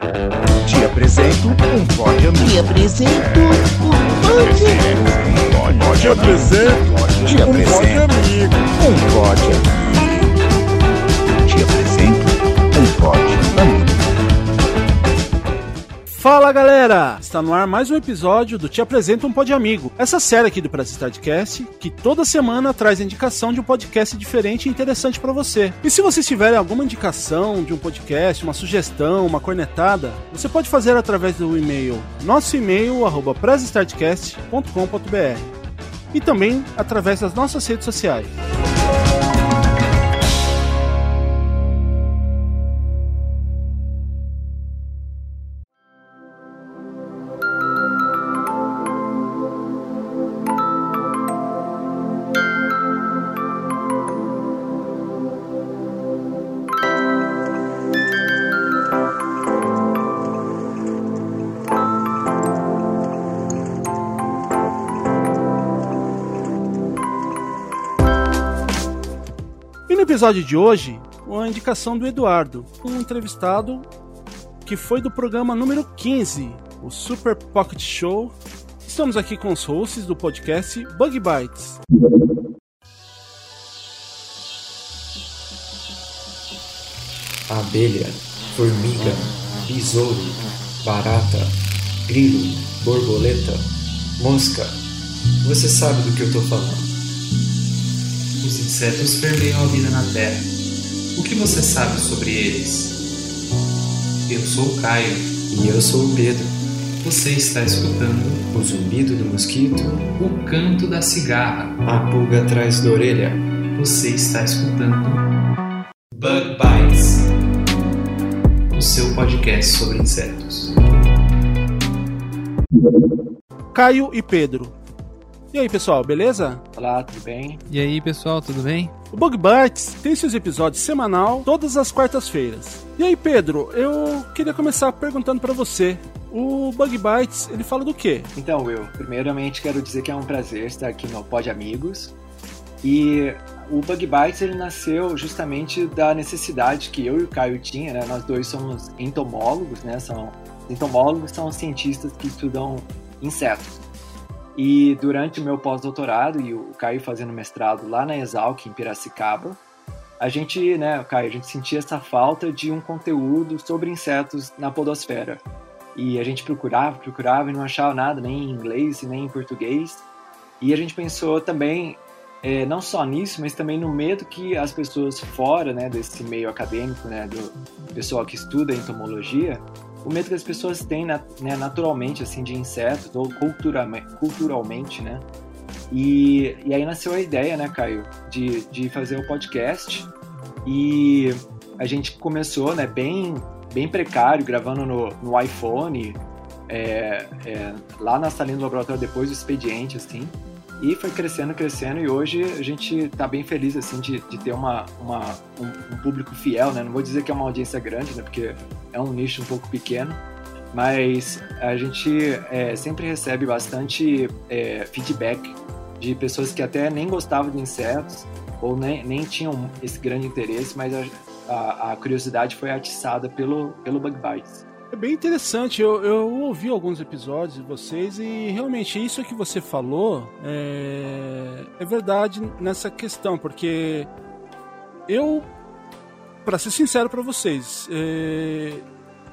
Te apresento um pode amigo. Te apresento um pode. Te apresento Te um pode apresento amigo. um pode amigo. Fala galera! Está no ar mais um episódio do Te Apresento um Pod Amigo. Essa série aqui do Press Startcast, que toda semana traz indicação de um podcast diferente e interessante para você. E se vocês tiverem alguma indicação de um podcast, uma sugestão, uma cornetada, você pode fazer através do e-mail nosso e-mail arroba e também através das nossas redes sociais. Episódio de hoje, uma indicação do Eduardo, um entrevistado que foi do programa número 15, o Super Pocket Show. Estamos aqui com os hosts do podcast Bug Bites. abelha, formiga, besouro, barata, grilo, borboleta, mosca. Você sabe do que eu estou falando. Os insetos permeiam a vida na Terra. O que você sabe sobre eles? Eu sou o Caio. E eu sou o Pedro, Você está escutando o zumbido do mosquito, o canto da cigarra. a pulga atrás da orelha. Você está escutando Bug Bites, o seu podcast sobre insetos. Caio e Pedro. E aí, pessoal, beleza? Olá, tudo bem? E aí, pessoal, tudo bem? O Bug Bites tem seus episódios semanal todas as quartas-feiras. E aí, Pedro, eu queria começar perguntando pra você. O Bug Bites, ele fala do quê? Então, Will, primeiramente quero dizer que é um prazer estar aqui no Pod Amigos. E o Bug Bites ele nasceu justamente da necessidade que eu e o Caio tinha, né? Nós dois somos entomólogos, né? São entomólogos são cientistas que estudam insetos. E durante o meu pós-doutorado e o Caio fazendo mestrado lá na Exalc em Piracicaba, a gente, né, Caio, a gente sentia essa falta de um conteúdo sobre insetos na podosfera. E a gente procurava, procurava e não achava nada, nem em inglês, nem em português. E a gente pensou também, eh, não só nisso, mas também no medo que as pessoas fora né, desse meio acadêmico, né, do pessoal que estuda entomologia, o medo que as pessoas têm né, naturalmente assim de insetos ou culturalme- culturalmente, né? E, e aí nasceu a ideia, né, Caio, de, de fazer o podcast. E a gente começou, né, bem, bem precário, gravando no, no iPhone, é, é, lá na salinha do laboratório depois do expediente, assim. E foi crescendo, crescendo, e hoje a gente tá bem feliz, assim, de, de ter uma, uma, um, um público fiel, né? Não vou dizer que é uma audiência grande, né? Porque é um nicho um pouco pequeno, mas a gente é, sempre recebe bastante é, feedback de pessoas que até nem gostavam de insetos ou nem, nem tinham esse grande interesse, mas a, a, a curiosidade foi atiçada pelo, pelo Bug Bites. É bem interessante, eu, eu ouvi alguns episódios de vocês e realmente isso que você falou é, é verdade nessa questão, porque eu, para ser sincero para vocês, é,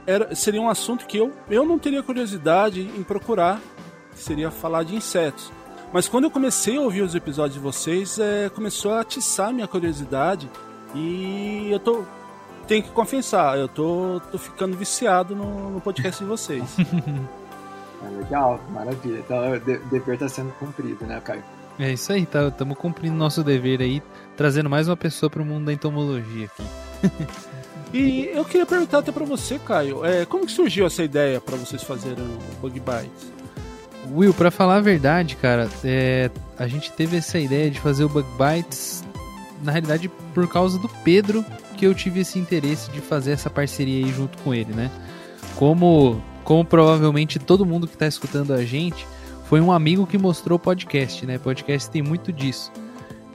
era, seria um assunto que eu, eu não teria curiosidade em procurar, que seria falar de insetos. Mas quando eu comecei a ouvir os episódios de vocês, é, começou a atiçar minha curiosidade e eu tô tenho que confessar, eu tô, tô ficando viciado no, no podcast de vocês. É legal, maravilha. Então o de- dever tá sendo cumprido, né, Caio? É isso aí, tá, estamos cumprindo nosso dever aí, trazendo mais uma pessoa pro mundo da entomologia aqui. e eu queria perguntar até pra você, Caio, é, como que surgiu essa ideia pra vocês fazerem o Bug Bites? Will, pra falar a verdade, cara, é, a gente teve essa ideia de fazer o Bug Bites, na realidade, por causa do Pedro, que eu tive esse interesse de fazer essa parceria aí junto com ele, né? Como, como provavelmente todo mundo que tá escutando a gente, foi um amigo que mostrou o podcast, né? Podcast tem muito disso.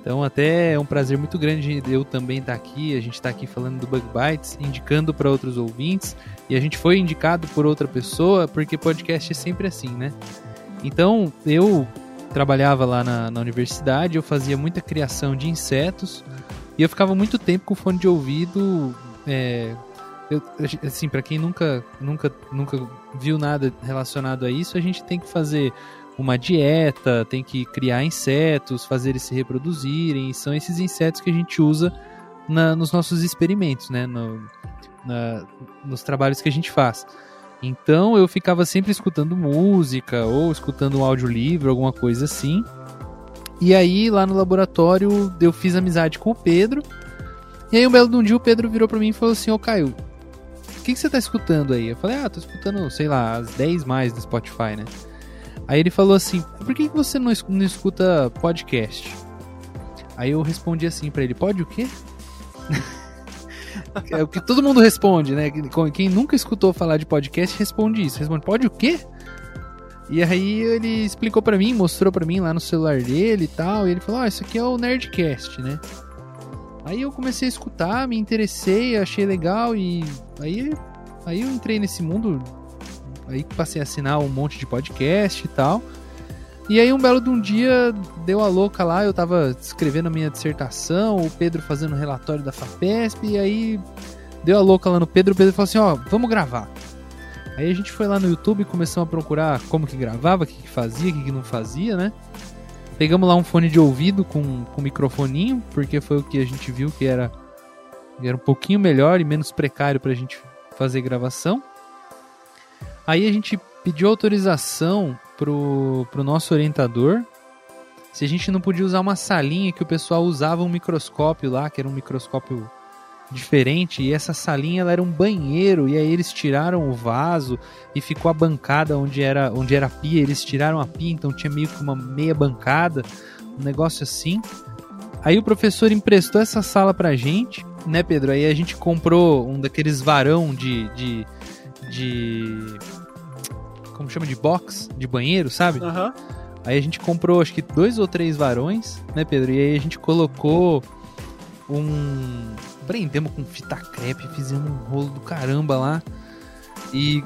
Então até é um prazer muito grande eu também estar aqui, a gente está aqui falando do Bug Bites, indicando para outros ouvintes, e a gente foi indicado por outra pessoa, porque podcast é sempre assim, né? Então eu trabalhava lá na, na universidade, eu fazia muita criação de insetos, e eu ficava muito tempo com fone de ouvido. É, eu, assim, para quem nunca, nunca, nunca viu nada relacionado a isso, a gente tem que fazer uma dieta, tem que criar insetos, fazer eles se reproduzirem. São esses insetos que a gente usa na, nos nossos experimentos, né? No, na, nos trabalhos que a gente faz. Então eu ficava sempre escutando música ou escutando um audiolivro, alguma coisa assim. E aí lá no laboratório eu fiz amizade com o Pedro. E aí um belo dia o Pedro virou para mim e falou assim: Ô Caio, o que, que você tá escutando aí? Eu falei: Ah, tô escutando, sei lá, as 10 mais do Spotify, né? Aí ele falou assim: Por que, que você não, não escuta podcast? Aí eu respondi assim para ele: Pode o quê? é o que todo mundo responde, né? Quem nunca escutou falar de podcast responde isso. Responde: Pode o quê? E aí ele explicou para mim, mostrou para mim lá no celular dele e tal. E ele falou: Ó, oh, isso aqui é o Nerdcast, né? Aí eu comecei a escutar, me interessei, achei legal e aí, aí eu entrei nesse mundo Aí passei a assinar um monte de podcast e tal. E aí um belo de um dia deu a louca lá, eu tava escrevendo a minha dissertação, o Pedro fazendo o relatório da FAPESP, e aí deu a louca lá no Pedro, o Pedro falou assim, ó, vamos gravar. Aí a gente foi lá no YouTube e começamos a procurar como que gravava, o que, que fazia, o que, que não fazia, né? Pegamos lá um fone de ouvido com, com microfoninho, porque foi o que a gente viu que era, era um pouquinho melhor e menos precário pra gente fazer gravação. Aí a gente pediu autorização pro, pro nosso orientador se a gente não podia usar uma salinha que o pessoal usava um microscópio lá, que era um microscópio diferente, e essa salinha ela era um banheiro, e aí eles tiraram o vaso e ficou a bancada onde era, onde era a pia, eles tiraram a pia, então tinha meio que uma meia bancada, um negócio assim. Aí o professor emprestou essa sala pra gente, né, Pedro? Aí a gente comprou um daqueles varão de, de de. Como chama? De box, de banheiro, sabe? Uhum. Aí a gente comprou acho que dois ou três varões, né, Pedro? E aí a gente colocou um. Prendemos com fita crepe, fizemos um rolo do caramba lá. E.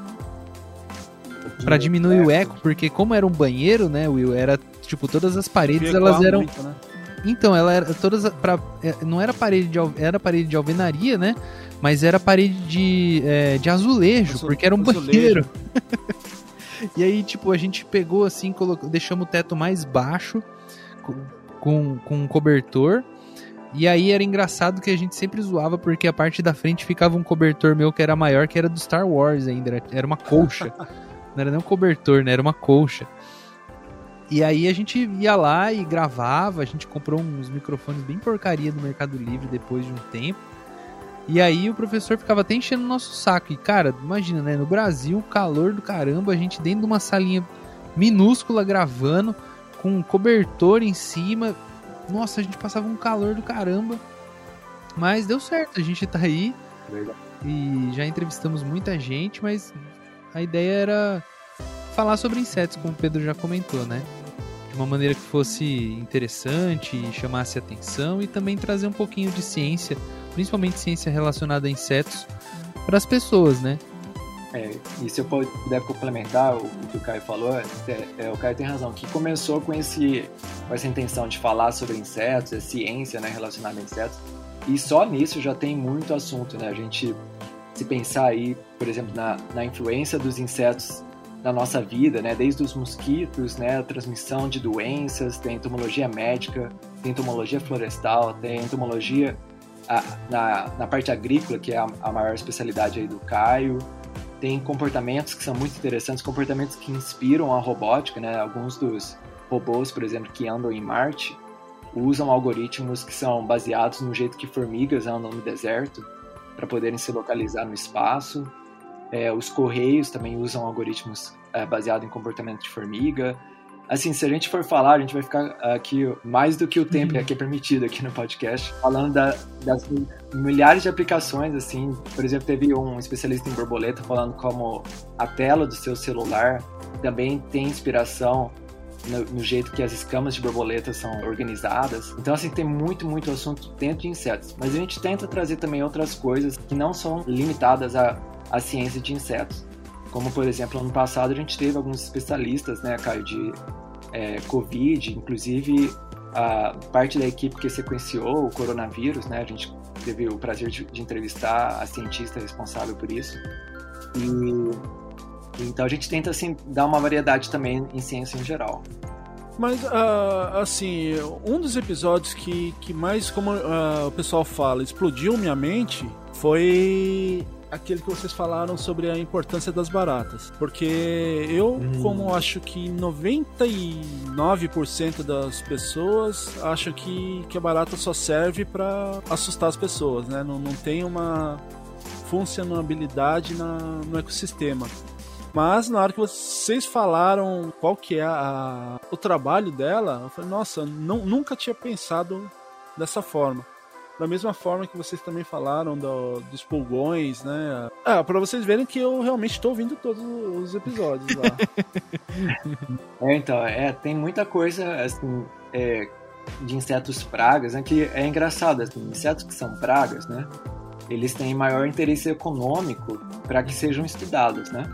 Pra diminuir o eco, porque como era um banheiro, né, Will? Era tipo, todas as paredes elas eram. Muito, né? Então, ela era todas. Pra, é, não era parede de, era parede de alvenaria, né? mas era parede de, é, de azulejo, Azul, porque era um azulejo. banheiro. e aí, tipo, a gente pegou assim, colocou, deixamos o teto mais baixo, com, com um cobertor. E aí era engraçado que a gente sempre zoava, porque a parte da frente ficava um cobertor meu que era maior, que era do Star Wars ainda. Era uma colcha. Não era nem um cobertor, né? Era uma colcha. E aí a gente ia lá e gravava, a gente comprou uns microfones bem porcaria no Mercado Livre depois de um tempo. E aí o professor ficava até enchendo o nosso saco. E, cara, imagina, né? No Brasil, calor do caramba, a gente dentro de uma salinha minúscula gravando, com um cobertor em cima. Nossa, a gente passava um calor do caramba. Mas deu certo, a gente tá aí. E já entrevistamos muita gente, mas a ideia era falar sobre insetos, como o Pedro já comentou, né? De uma maneira que fosse interessante, chamasse atenção e também trazer um pouquinho de ciência principalmente ciência relacionada a insetos, para as pessoas, né? É, e se eu puder complementar o, que o Caio falou, é, é, o Caio tem razão, que começou com, esse, com essa intenção de falar sobre insetos, a ciência né, relacionada a insetos, e só nisso já tem muito assunto, né? A gente, se pensar aí, por exemplo, na, na influência dos insetos na nossa vida, né? Desde os mosquitos, né? A transmissão de doenças, tem entomologia médica, tem entomologia florestal, tem entomologia a, na, na parte agrícola, que é a, a maior especialidade aí do Caio, tem comportamentos que são muito interessantes, comportamentos que inspiram a robótica, né? Alguns dos robôs, por exemplo, que andam em Marte, usam algoritmos que são baseados no jeito que formigas andam no deserto, para poderem se localizar no espaço. É, os correios também usam algoritmos é, baseados em comportamento de formiga assim, se a gente for falar, a gente vai ficar aqui mais do que o tempo uhum. que é permitido aqui no podcast, falando da, das milhares de aplicações, assim, por exemplo, teve um especialista em borboleta falando como a tela do seu celular também tem inspiração no, no, jeito que as escamas de borboleta são organizadas. Então, assim, tem muito, muito assunto dentro de insetos. Mas a gente tenta trazer também outras coisas que não são limitadas à, à ciência de insetos. Como, por exemplo, ano passado a gente teve alguns especialistas, né, Caio, de é, Covid, inclusive a parte da equipe que sequenciou o coronavírus, né, a gente teve o prazer de, de entrevistar a cientista responsável por isso. E então a gente tenta assim dar uma variedade também em ciência em geral. Mas, uh, assim, um dos episódios que, que mais, como uh, o pessoal fala, explodiu minha mente foi aquele que vocês falaram sobre a importância das baratas. Porque eu, hum. como acho que 99% das pessoas acham que, que a barata só serve para assustar as pessoas, né? Não, não tem uma funcionabilidade na, no ecossistema. Mas na hora que vocês falaram qual que é a, o trabalho dela, eu falei, nossa, não, nunca tinha pensado dessa forma. Da mesma forma que vocês também falaram do, dos pulgões, né? Ah, pra vocês verem que eu realmente estou ouvindo todos os episódios lá. é, então, é, tem muita coisa, assim, é, de insetos pragas, né? Que é engraçado, assim, insetos que são pragas, né? Eles têm maior interesse econômico para que sejam estudados, né?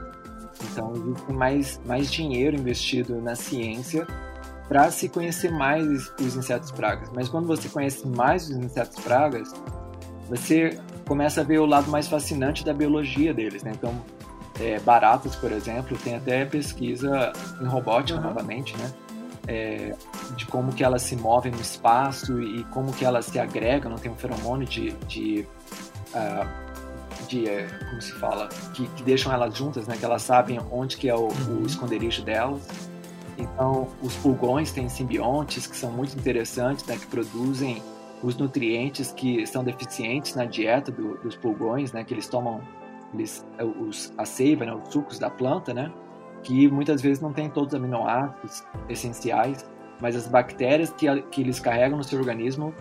Então, mais, mais dinheiro investido na ciência para se conhecer mais os insetos pragas. Mas quando você conhece mais os insetos pragas, você começa a ver o lado mais fascinante da biologia deles, né? Então, é, baratas, por exemplo, tem até pesquisa em robótica, uhum. novamente, né? É, de como que elas se movem no espaço e como que elas se agregam, não tem um feromônio de, de, uh, de é, como se fala, que, que, deixam elas juntas, né? Que elas sabem onde que é o, o uhum. esconderijo delas. Então, os pulgões têm simbiontes que são muito interessantes, né, que produzem os nutrientes que são deficientes na dieta do, dos pulgões, né, que eles tomam eles, os, a seiva, né, os sucos da planta, né, que muitas vezes não tem todos os aminoácidos essenciais, mas as bactérias que, que eles carregam no seu organismo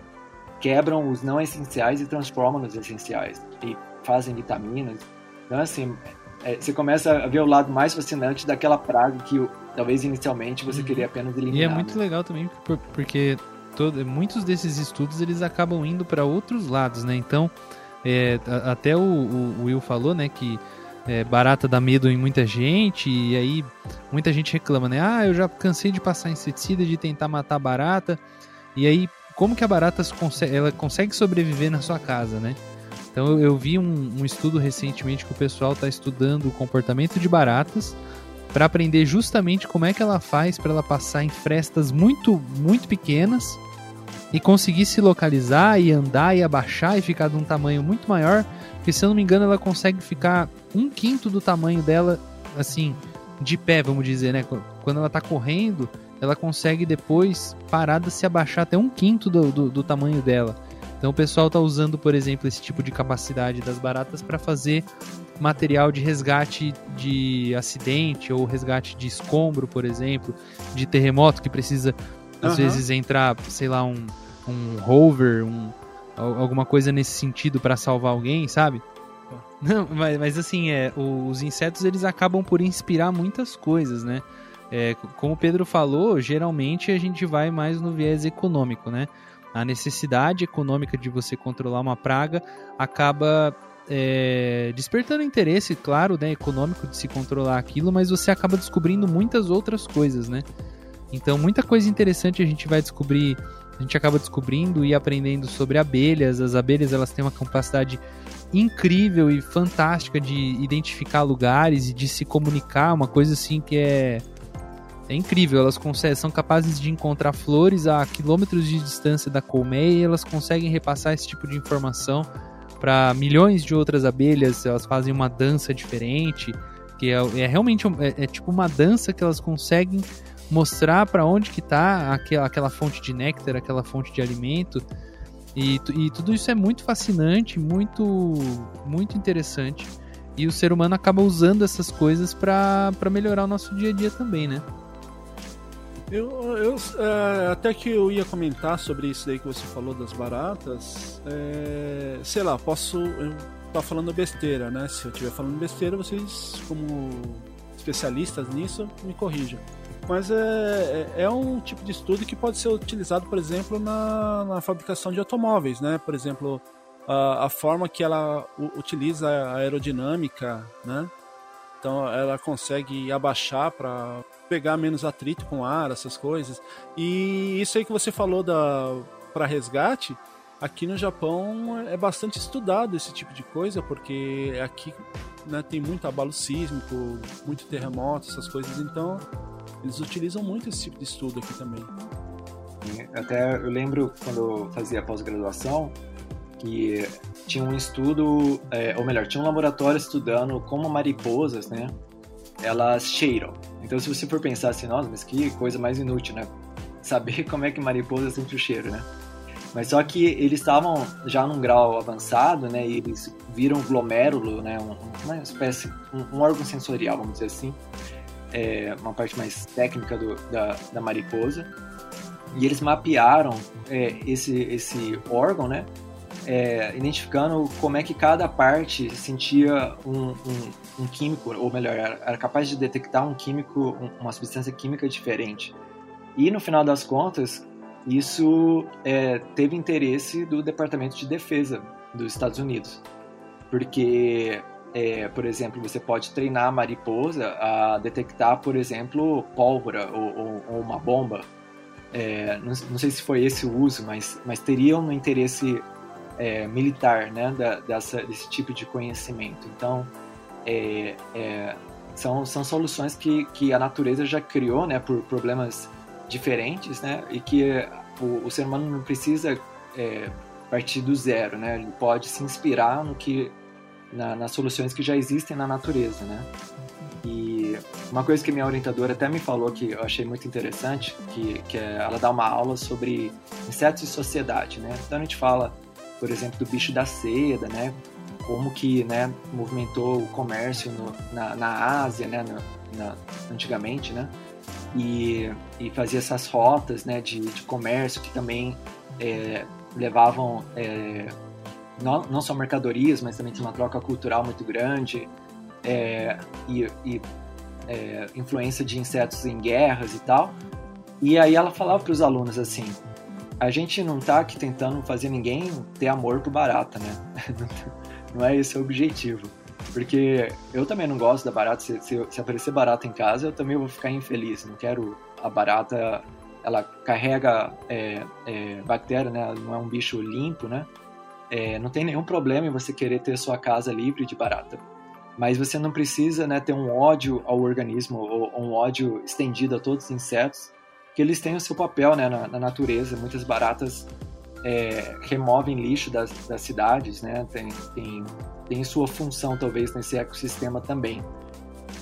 quebram os não essenciais e transformam nos essenciais e fazem vitaminas. Então, assim, é, você começa a ver o lado mais fascinante daquela praga que talvez inicialmente você uhum. queria apenas eliminar. E é muito né? legal também porque todo, muitos desses estudos eles acabam indo para outros lados, né? Então, é, até o, o, Will falou, né, que é, barata dá medo em muita gente e aí muita gente reclama, né? Ah, eu já cansei de passar inseticida, de tentar matar barata. E aí, como que a barata consegue, ela consegue sobreviver na sua casa, né? Então eu, vi um, um, estudo recentemente que o pessoal está estudando o comportamento de baratas para aprender justamente como é que ela faz para ela passar em frestas muito, muito pequenas e conseguir se localizar e andar e abaixar e ficar de um tamanho muito maior. Porque se eu não me engano, ela consegue ficar um quinto do tamanho dela, assim, de pé, vamos dizer, né? Quando ela está correndo, ela consegue depois parada se abaixar até um quinto do, do, do tamanho dela. Então o pessoal está usando, por exemplo, esse tipo de capacidade das baratas para fazer material de resgate de acidente ou resgate de escombro, por exemplo, de terremoto que precisa às uhum. vezes entrar, sei lá, um, um rover, um, alguma coisa nesse sentido para salvar alguém, sabe? Não, mas, mas assim, é, os insetos eles acabam por inspirar muitas coisas, né? É, como o Pedro falou, geralmente a gente vai mais no viés econômico, né? A necessidade econômica de você controlar uma praga acaba é, despertando interesse, claro, né, econômico de se controlar aquilo, mas você acaba descobrindo muitas outras coisas, né? Então, muita coisa interessante a gente vai descobrir, a gente acaba descobrindo e aprendendo sobre abelhas. As abelhas elas têm uma capacidade incrível e fantástica de identificar lugares e de se comunicar, uma coisa assim que é é incrível, elas são capazes de encontrar flores a quilômetros de distância da colmeia e elas conseguem repassar esse tipo de informação para milhões de outras abelhas, elas fazem uma dança diferente, que é, é realmente é, é, tipo uma dança que elas conseguem mostrar para onde que tá aquela, aquela fonte de néctar, aquela fonte de alimento. E, e tudo isso é muito fascinante, muito muito interessante. E o ser humano acaba usando essas coisas para melhorar o nosso dia a dia também, né? Eu, eu é, até que eu ia comentar sobre isso daí que você falou das baratas. É, sei lá, posso estar tá falando besteira, né? Se eu estiver falando besteira, vocês, como especialistas nisso, me corrijam. Mas é, é, é um tipo de estudo que pode ser utilizado, por exemplo, na, na fabricação de automóveis, né? Por exemplo, a, a forma que ela utiliza a aerodinâmica, né? Então ela consegue abaixar para pegar menos atrito com ar, essas coisas. E isso aí que você falou da para resgate, aqui no Japão é bastante estudado esse tipo de coisa, porque aqui né, tem muito abalo sísmico, muito terremoto, essas coisas, então eles utilizam muito esse tipo de estudo aqui também. Até eu lembro quando eu fazia pós-graduação que tinha um estudo, é, ou melhor, tinha um laboratório estudando como mariposas, né, elas cheiram. Então se você for pensar assim, nossa, mas que coisa mais inútil, né? Saber como é que mariposa sente o cheiro, né? Mas só que eles estavam já num grau avançado, né? E eles viram um glomérulo, né? uma espécie, um, um órgão sensorial, vamos dizer assim, é, uma parte mais técnica do, da, da mariposa. E eles mapearam é, esse, esse órgão, né? É, identificando como é que cada parte sentia um, um, um, químico, ou melhor, era capaz de detectar um químico, uma substância química diferente. E no final das contas, isso é, teve interesse do Departamento de Defesa dos Estados Unidos, porque, é, por exemplo, você pode treinar a mariposa a detectar, por exemplo, pólvora ou, ou, ou uma bomba. É, não, não, sei se foi esse o uso, mas, mas teriam no interesse é, militar né, da, dessa, desse tipo de conhecimento. Então, é, é, são, são soluções que, que a natureza já criou né, por problemas diferentes, né? E que o, o ser humano não precisa é, partir do zero, né? Ele pode se inspirar no que na, nas soluções que já existem na natureza, né? E uma coisa que minha orientadora até me falou que eu achei muito interessante, que, que é, ela dá uma aula sobre insetos e sociedade, né? Então a gente fala, por exemplo, do bicho da seda, né? Como que, né, movimentou o comércio no, na, na Ásia, né, na, antigamente, né? e, e fazia essas rotas né, de, de comércio que também é, levavam é, não, não só mercadorias, mas também tinha uma troca cultural muito grande é, e, e é, influência de insetos em guerras e tal. E aí ela falava para os alunos assim: a gente não está aqui tentando fazer ninguém ter amor por barata, né? não é esse o objetivo. Porque eu também não gosto da barata. Se, se, se, aparecer barata em casa, eu também vou ficar infeliz. Não quero a barata. Ela carrega é, é, bactéria, né? Não é um bicho limpo, né? É, não tem nenhum problema em você querer ter sua casa livre de barata. Mas você não precisa né, ter um ódio ao organismo ou, ou um ódio estendido a todos os insetos, que eles têm o seu papel né, na, na natureza. Muitas baratas é, removem lixo das, das cidades, né? Tem, tem, tem sua função talvez nesse ecossistema também.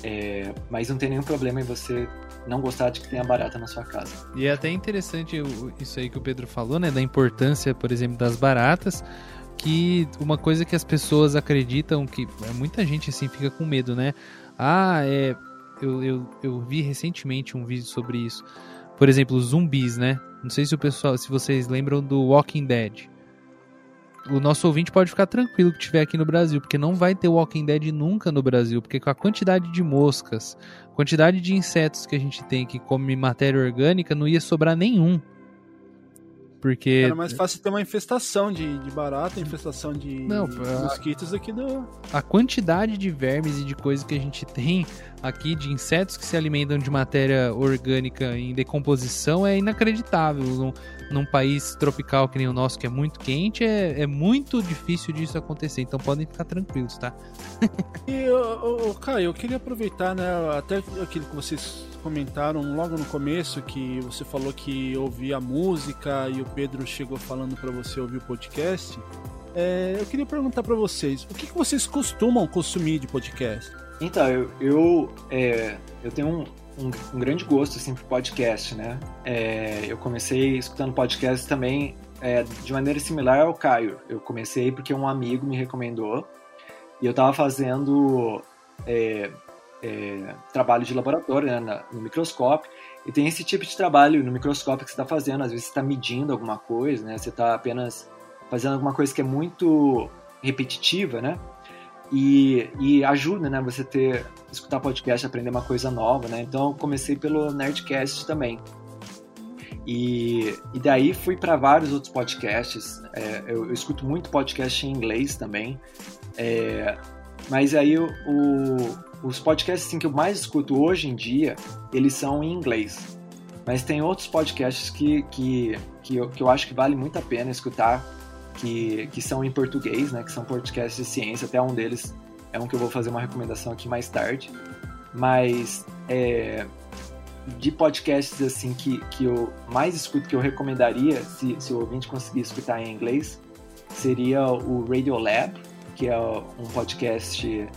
É, mas não tem nenhum problema em você não gostar de que tenha barata na sua casa. E é até interessante isso aí que o Pedro falou, né? Da importância, por exemplo, das baratas. Que uma coisa que as pessoas acreditam que muita gente assim fica com medo, né? Ah, é. Eu, eu, eu vi recentemente um vídeo sobre isso. Por exemplo, zumbis, né? Não sei se o pessoal, se vocês lembram do Walking Dead. O nosso ouvinte pode ficar tranquilo que estiver aqui no Brasil, porque não vai ter Walking Dead nunca no Brasil, porque com a quantidade de moscas, quantidade de insetos que a gente tem que come matéria orgânica, não ia sobrar nenhum. Porque. Era mais fácil ter uma infestação de, de barata, infestação de Não, mosquitos aqui do. A quantidade de vermes e de coisas que a gente tem aqui, de insetos que se alimentam de matéria orgânica em decomposição, é inacreditável. Num, num país tropical que nem o nosso, que é muito quente, é, é muito difícil disso acontecer. Então podem ficar tranquilos, tá? e, ô, ô, Caio, eu queria aproveitar, né, até aquilo que vocês comentaram logo no começo que você falou que ouvia música e o Pedro chegou falando para você ouvir o podcast. É, eu queria perguntar para vocês, o que, que, vocês costumam consumir de podcast? Então, eu, eu, é, eu tenho um, um, um, grande gosto assim, por podcast, né? É, eu comecei escutando podcast também é, de maneira similar ao Caio. Eu comecei porque um amigo me recomendou e eu estava fazendo é, trabalho de laboratório né, na, no microscópio. E tem esse tipo de trabalho no microscópio que você está fazendo. Às vezes você está medindo alguma coisa, né? Você está apenas fazendo alguma coisa que é muito repetitiva, né? e, e ajuda, né? Você ter escutar podcast, aprender uma coisa nova, né? Então eu comecei pelo Nerdcast também. E, e daí fui para vários outros podcasts. É, eu, eu, escuto muito podcast em inglês também. É, mas aí o, os podcasts assim, que eu mais escuto hoje em dia, eles são em inglês. Mas tem outros podcasts que, que, que, eu, que eu acho que vale muito a pena escutar, que, que são em português, né? Que são podcasts de ciência. Até um deles é um que eu vou fazer uma recomendação aqui mais tarde. Mas é, de podcasts assim que, que eu mais escuto, que eu recomendaria, se, se o ouvinte conseguir escutar em inglês, seria o Radio Lab, que é um podcast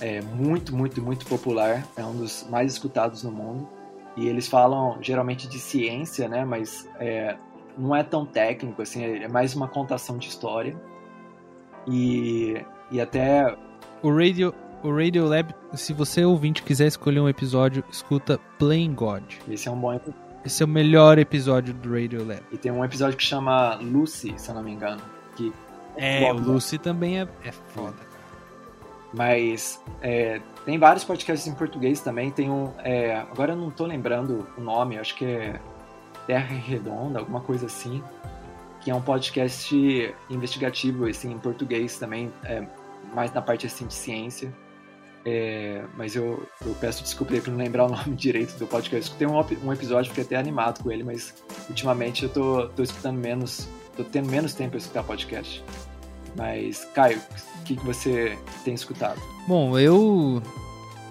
é, muito, muito, muito popular, é um dos mais escutados no mundo. E eles falam geralmente de ciência, né? Mas é, não é tão técnico, assim, é mais uma contação de história. E, e até. O Radio, o Radio Lab, se você ouvinte quiser escolher um episódio, escuta Playing God. Esse é um bom episódio. Esse é o melhor episódio do Radio Lab. E tem um episódio que chama Lucy, se eu não me engano. Que é, o Lucy também é, é foda. Mas é, tem vários podcasts em português também. Tem um. É, agora eu não tô lembrando o nome, acho que é Terra Redonda, alguma coisa assim. Que é um podcast investigativo, assim, em português também, é, mais na parte assim de ciência. É, mas eu, eu, peço desculpa aí por não lembrar o nome direito do podcast. Tem um, um episódio, fiquei até animado com ele, mas ultimamente eu tô, tô escutando menos, tô tendo menos tempo para escutar podcast. Mas, Caio, o que, que você tem escutado? Bom, eu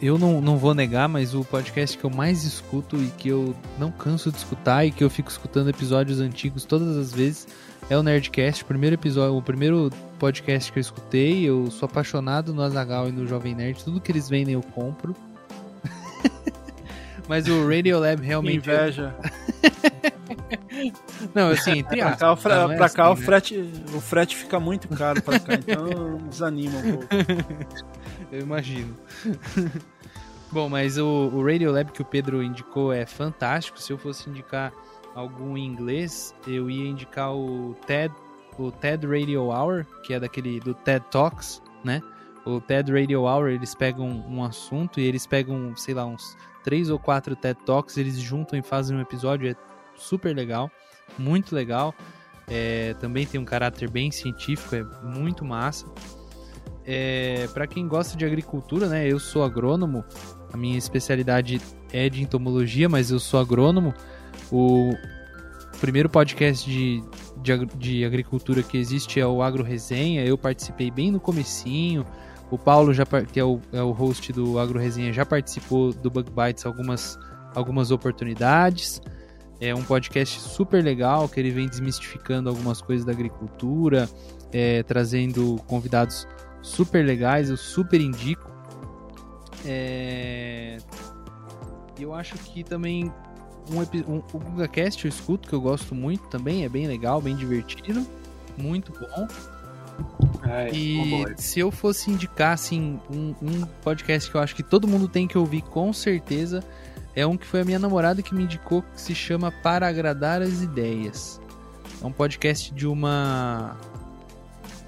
eu não, não vou negar, mas o podcast que eu mais escuto e que eu não canso de escutar e que eu fico escutando episódios antigos todas as vezes é o Nerdcast. O primeiro episódio, o primeiro podcast que eu escutei, eu sou apaixonado no Azagal e no Jovem Nerd. Tudo que eles vendem eu compro. mas o Radiolab realmente. Inveja. Não, assim, entre pra cá, o, fre... é pra assim, cá o, frete, o frete fica muito caro pra cá, então desanima um pouco. Eu imagino. Bom, mas o, o Radiolab que o Pedro indicou é fantástico. Se eu fosse indicar algum em inglês, eu ia indicar o TED, o TED Radio Hour, que é daquele do TED Talks, né? O TED Radio Hour, eles pegam um assunto e eles pegam, sei lá, uns três ou quatro TED Talks, eles juntam e fazem um episódio, é super legal, muito legal. É, também tem um caráter bem científico, é muito massa. É, para quem gosta de agricultura, né? Eu sou agrônomo, a minha especialidade é de entomologia, mas eu sou agrônomo. O primeiro podcast de, de, de agricultura que existe é o Agro Resenha. Eu participei bem no comecinho. O Paulo, já, que é o, é o host do Agro Resenha, já participou do Bug Bites algumas, algumas oportunidades. É um podcast super legal que ele vem desmistificando algumas coisas da agricultura, é, trazendo convidados super legais, eu super indico. É... Eu acho que também um, um, o GugaCast eu escuto, que eu gosto muito também, é bem legal, bem divertido, muito bom. É, e se eu fosse indicar assim, um, um podcast que eu acho que todo mundo tem que ouvir com certeza, é um que foi a minha namorada que me indicou, que se chama Para Agradar as Ideias. É um podcast de uma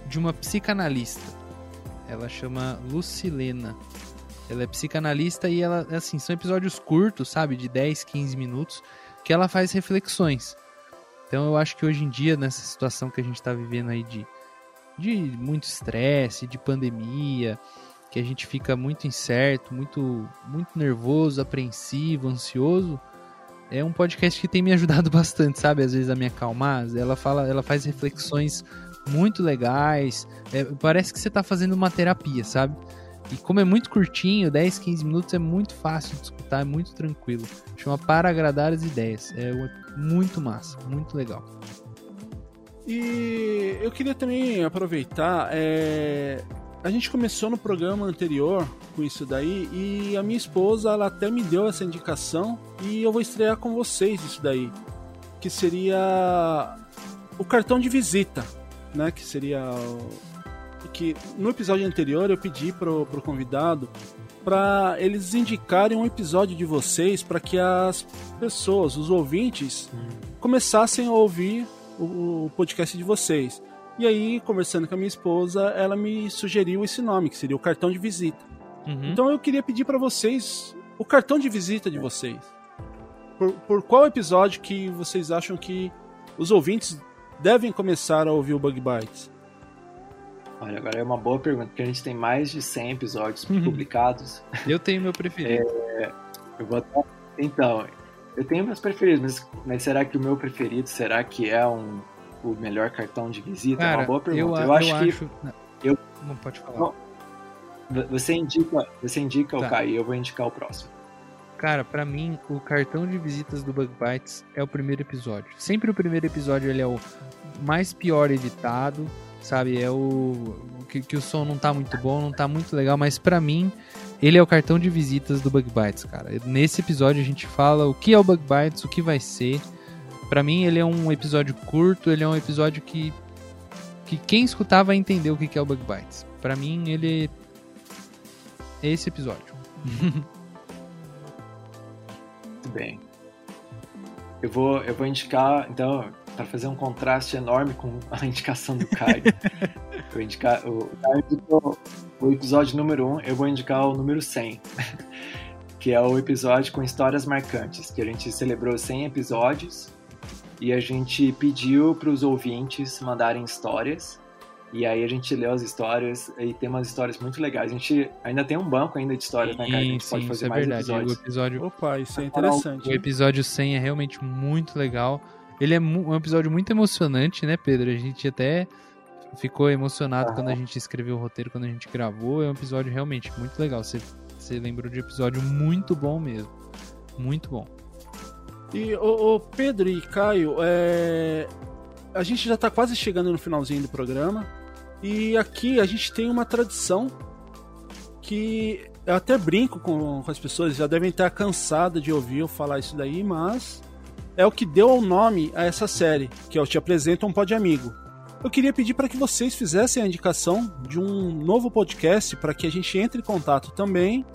de uma psicanalista. Ela chama Lucilena. Ela é psicanalista e ela assim, são episódios curtos, sabe, de 10, 15 minutos, que ela faz reflexões. Então eu acho que hoje em dia nessa situação que a gente está vivendo aí de de muito estresse, de pandemia, que a gente fica muito incerto, muito, muito nervoso, apreensivo, ansioso, é um podcast que tem me ajudado bastante, sabe? Às vezes a me acalmar. Ela fala, ela faz reflexões muito legais. É, parece que você está fazendo uma terapia, sabe? E como é muito curtinho, 10, 15 minutos, é muito fácil de escutar, é muito tranquilo. Chama Para Agradar as Ideias. É muito massa, muito legal. E eu queria também aproveitar. É a gente começou no programa anterior com isso daí e a minha esposa ela até me deu essa indicação e eu vou estrear com vocês isso daí, que seria o cartão de visita, né? Que seria o... que no episódio anterior eu pedi pro, pro convidado para eles indicarem um episódio de vocês para que as pessoas, os ouvintes, hum. começassem a ouvir o, o podcast de vocês. E aí, conversando com a minha esposa, ela me sugeriu esse nome, que seria o cartão de visita. Uhum. Então eu queria pedir para vocês o cartão de visita de vocês. Por, por qual episódio que vocês acham que os ouvintes devem começar a ouvir o Bug Bites? Olha, agora é uma boa pergunta, porque a gente tem mais de 100 episódios Uhum. publicados. Eu tenho meu preferido. Eu vou até- Então, eu tenho meus preferidos, mas, mas será que o meu preferido, será que é um, o melhor cartão de visita? é Cara, uma boa eu, pergunta. Eu, eu acho que acho. Eu- Não pode falar. Não. você indica, você indica Tá. o Caio, eu vou indicar o próximo. Cara, pra mim, o cartão de visitas do Bug Bites é o primeiro episódio. Sempre o primeiro episódio ele é o mais pior editado, sabe? É o que, que o som não tá muito bom, não tá muito legal, mas pra mim ele é o cartão de visitas do Bug Bites, cara. Nesse episódio a gente fala o que é o Bug Bites, o que vai ser. Pra mim ele é um episódio curto, ele é um episódio que que quem escutar vai entender o que é o Bug Bites. Pra mim ele é esse episódio. Muito bem. Eu vou, eu vou indicar, então, para fazer um contraste enorme com a indicação do Caio. eu vou indicar, o o Caio indicou o episódio número 1, eu vou indicar o número 100, que é o episódio com histórias marcantes, que a gente celebrou 100 episódios e a gente pediu para os ouvintes mandarem histórias. E aí a gente leu as histórias e tem umas histórias muito legais. A gente ainda tem um banco ainda de histórias, né, Caio? A gente Sim, pode sim, fazer isso é mais verdade. O episódios. episódio, Opa, isso é O interessante. o episódio 100 é realmente muito legal. Ele é um episódio muito emocionante, né, Pedro? A gente até ficou emocionado quando a gente escreveu o roteiro, quando a gente gravou. É um episódio realmente muito legal. Você, você lembrou de um episódio muito bom mesmo. Muito bom. E o, o Pedro e Caio, é, a gente já tá quase chegando no finalzinho do programa. E aqui a gente tem uma tradição que eu até brinco com, com as pessoas, já devem estar cansadas de ouvir eu falar isso daí, mas é o que deu o nome a essa série, que eu te apresento um Pod Amigo. Eu queria pedir para que vocês fizessem a indicação de um novo podcast para que a gente entre em contato também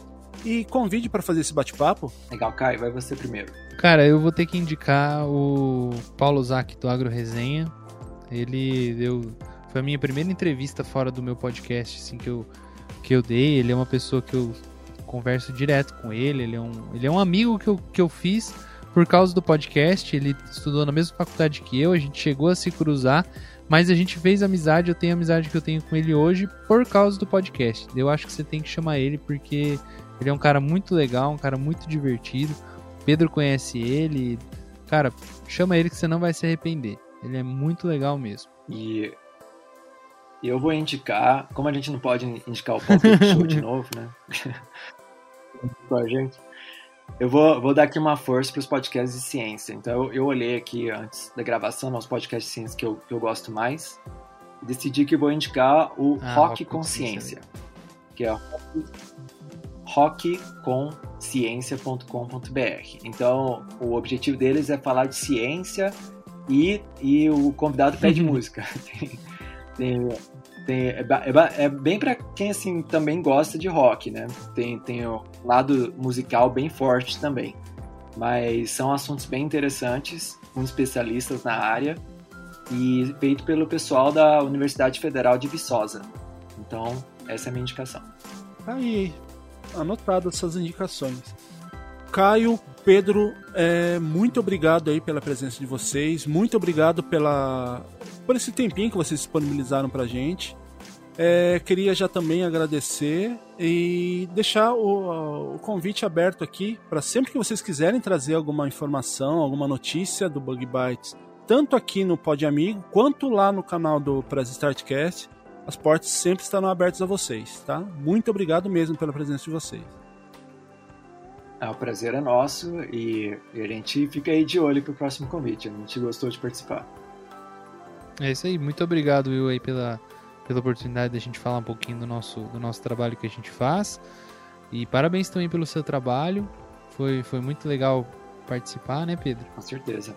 e convide para fazer esse bate-papo. Legal, Caio, vai você primeiro. Cara, eu vou ter que indicar o Paulo Zac do Agro Resenha. Ele deu. Foi a minha primeira entrevista fora do meu podcast, assim, que eu, que eu dei. Ele é uma pessoa que eu converso direto com ele. Ele é um, ele é um amigo que eu, que eu fiz por causa do podcast. Ele estudou na mesma faculdade que eu, a gente chegou a se cruzar. Mas a gente fez amizade, eu tenho a amizade que eu tenho com ele hoje por causa do podcast. Eu acho que você tem que chamar ele porque ele é um cara muito legal, um cara muito divertido. Pedro conhece ele. Cara, chama ele que você não vai se arrepender. Ele é muito legal mesmo. E eu vou indicar, como a gente não pode indicar o Palpite Show de novo, né? Com a gente. Eu vou, vou dar aqui uma força para os podcasts de ciência. Então, eu, eu olhei aqui antes da gravação aos podcasts de ciência que eu, que eu gosto mais. E decidi que vou indicar o Ah, Rock Rock Consciência. Que é rock- rockconsciência.com.br. Então, o objetivo deles é falar de ciência e, e o convidado pede música. Tem, tem, tem- é, é é bem pra quem assim também gosta de rock, né? Tem, tem o lado musical bem forte também. Mas são assuntos bem interessantes, com especialistas na área e feito pelo pessoal da Universidade Federal de Viçosa. Então, essa é a minha indicação. Aí, anotado essas indicações. Caio, Pedro, é, muito obrigado aí pela presença de vocês. Muito obrigado pela, por esse tempinho que vocês disponibilizaram pra gente. É, queria já também agradecer e deixar o, o convite aberto aqui para sempre que vocês quiserem trazer alguma informação, alguma notícia do Bug Bites, tanto aqui no Pod Amigo quanto lá no canal do Press Startcast, as portas sempre estarão abertas a vocês, tá? Muito obrigado mesmo pela presença de vocês. Ah, o prazer é nosso e, e a gente fica aí de olho pro próximo convite. A gente gostou de participar. É isso aí. Muito obrigado, Will, aí, pela, pela oportunidade da gente falar um pouquinho do nosso, do nosso trabalho que a gente faz. E parabéns também pelo seu trabalho. Foi, foi muito legal participar, né, Pedro? Com certeza.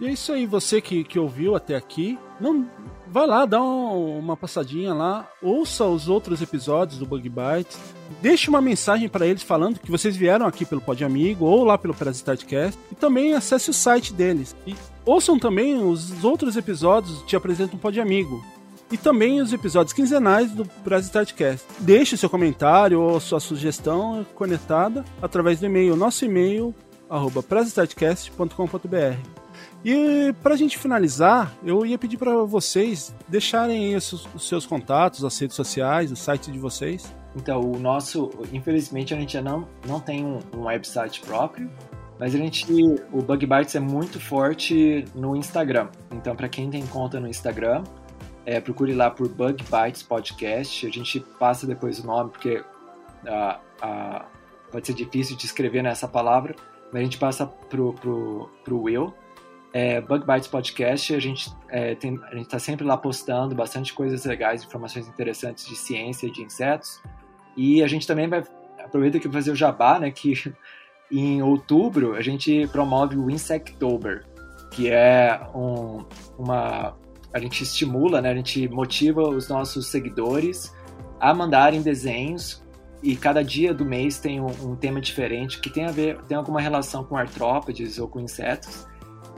E é isso aí, você que, que ouviu até aqui, não vai lá, dá um, uma passadinha lá, ouça os outros episódios do Bug Bites, deixe uma mensagem para eles falando que vocês vieram aqui pelo Pod Amigo ou lá pelo Parasitartcast e também acesse o site deles. E ouçam também os outros episódios Te Apresento um Pod Amigo e também os episódios quinzenais do Parasitartcast. Deixe seu comentário ou sua sugestão conectada através do e-mail, nosso e-mail, arroba e para a gente finalizar, eu ia pedir para vocês deixarem os, os seus contatos, as redes sociais, o site de vocês. Então, o nosso, infelizmente, a gente não, não tem um, um website próprio, mas a gente, o Bug Bites é muito forte no Instagram. Então, para quem tem conta no Instagram, é, procure lá por Bug Bites Podcast. A gente passa depois o nome, porque pode ser difícil de escrever nessa palavra, mas a gente passa pro, pro, pro Will, é, Bug Bites Podcast. A gente é, está sempre lá postando bastante coisas legais, informações interessantes de ciência e de insetos. E a gente também vai aproveita que fazer o jabá, né? Que em outubro a gente promove o Insectober, que é um, uma a gente estimula, né? A gente motiva os nossos seguidores a mandarem desenhos e cada dia do mês tem um, um, tema diferente que tem a ver, tem alguma relação com artrópodes ou com insetos.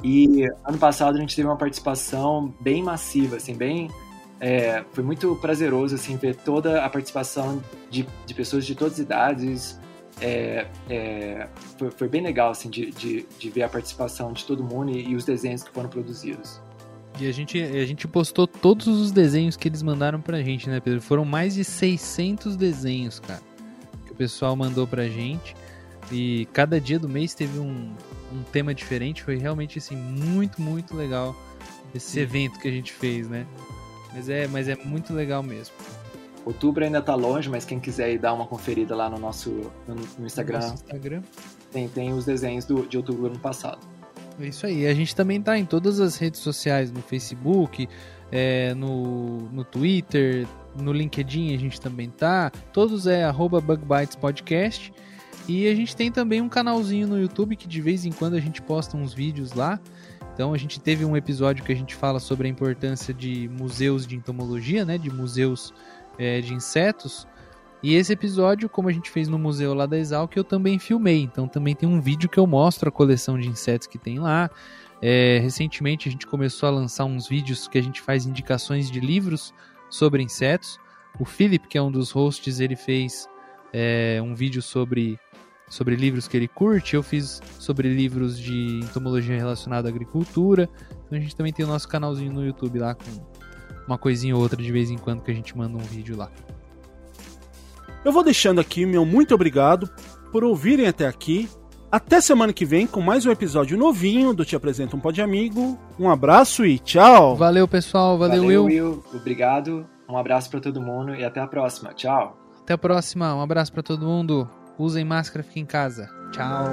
E ano passado a gente teve uma participação bem massiva, assim, bem. É, foi muito prazeroso assim ver toda a participação de, de pessoas de todas as idades. É, é, foi, foi, bem legal assim de, de, de, ver a participação de todo mundo e, e, os desenhos que foram produzidos. E a gente, a gente postou todos os desenhos que eles mandaram pra gente, né, Pedro? Foram mais de 600 desenhos, cara, que o pessoal mandou pra gente. E cada dia do mês teve um, um tema diferente. Foi realmente assim muito, muito legal esse Sim. evento que a gente fez, né? Mas é, mas é muito legal mesmo. Outubro ainda tá longe, mas quem quiser ir dar uma conferida lá no nosso no, no Instagram, nosso Instagram. Tem, tem os desenhos do, de outubro do ano passado. É isso aí. A gente também tá em todas as redes sociais, no Facebook, é, no, no Twitter, no LinkedIn a gente também tá. Todos é arroba Podcast. E a gente tem também um canalzinho no YouTube que de vez em quando a gente posta uns vídeos lá. Então a gente teve um episódio que a gente fala sobre a importância de museus de entomologia, né, de museus é, de insetos. E esse episódio, como a gente fez no museu lá da Exalc, eu também filmei. Então também tem um vídeo que eu mostro a coleção de insetos que tem lá. É, recentemente a gente começou a lançar uns vídeos que a gente faz indicações de livros sobre insetos. O Philip, que é um dos hosts, ele fez é, um vídeo sobre sobre livros que ele curte, eu fiz sobre livros de entomologia relacionada à agricultura. Então a gente também tem o nosso canalzinho no YouTube lá com uma coisinha ou outra de vez em quando que a gente manda um vídeo lá. Eu vou deixando aqui meu muito obrigado por ouvirem até aqui. Até semana que vem com mais um episódio novinho do Te Apresento um Pode Amigo. Um abraço e tchau. Valeu, pessoal. Valeu, Valeu Will. Will. Obrigado. Um abraço para todo mundo e até a próxima. Tchau. Até a próxima. Um abraço para todo mundo. Usem máscara, fiquem em casa. Tchau.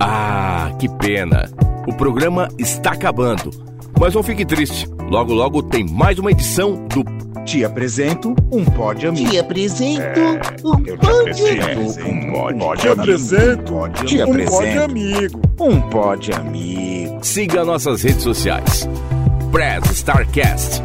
Ah, que pena! O programa está acabando. Mas não fique triste. Logo, logo tem mais uma edição do Te apresento um pod amigo. Te apresento é, um pod amigo. Te apresento Te apresento um pod amigo. Um pod amigo. Siga nossas redes sociais. Press Starcast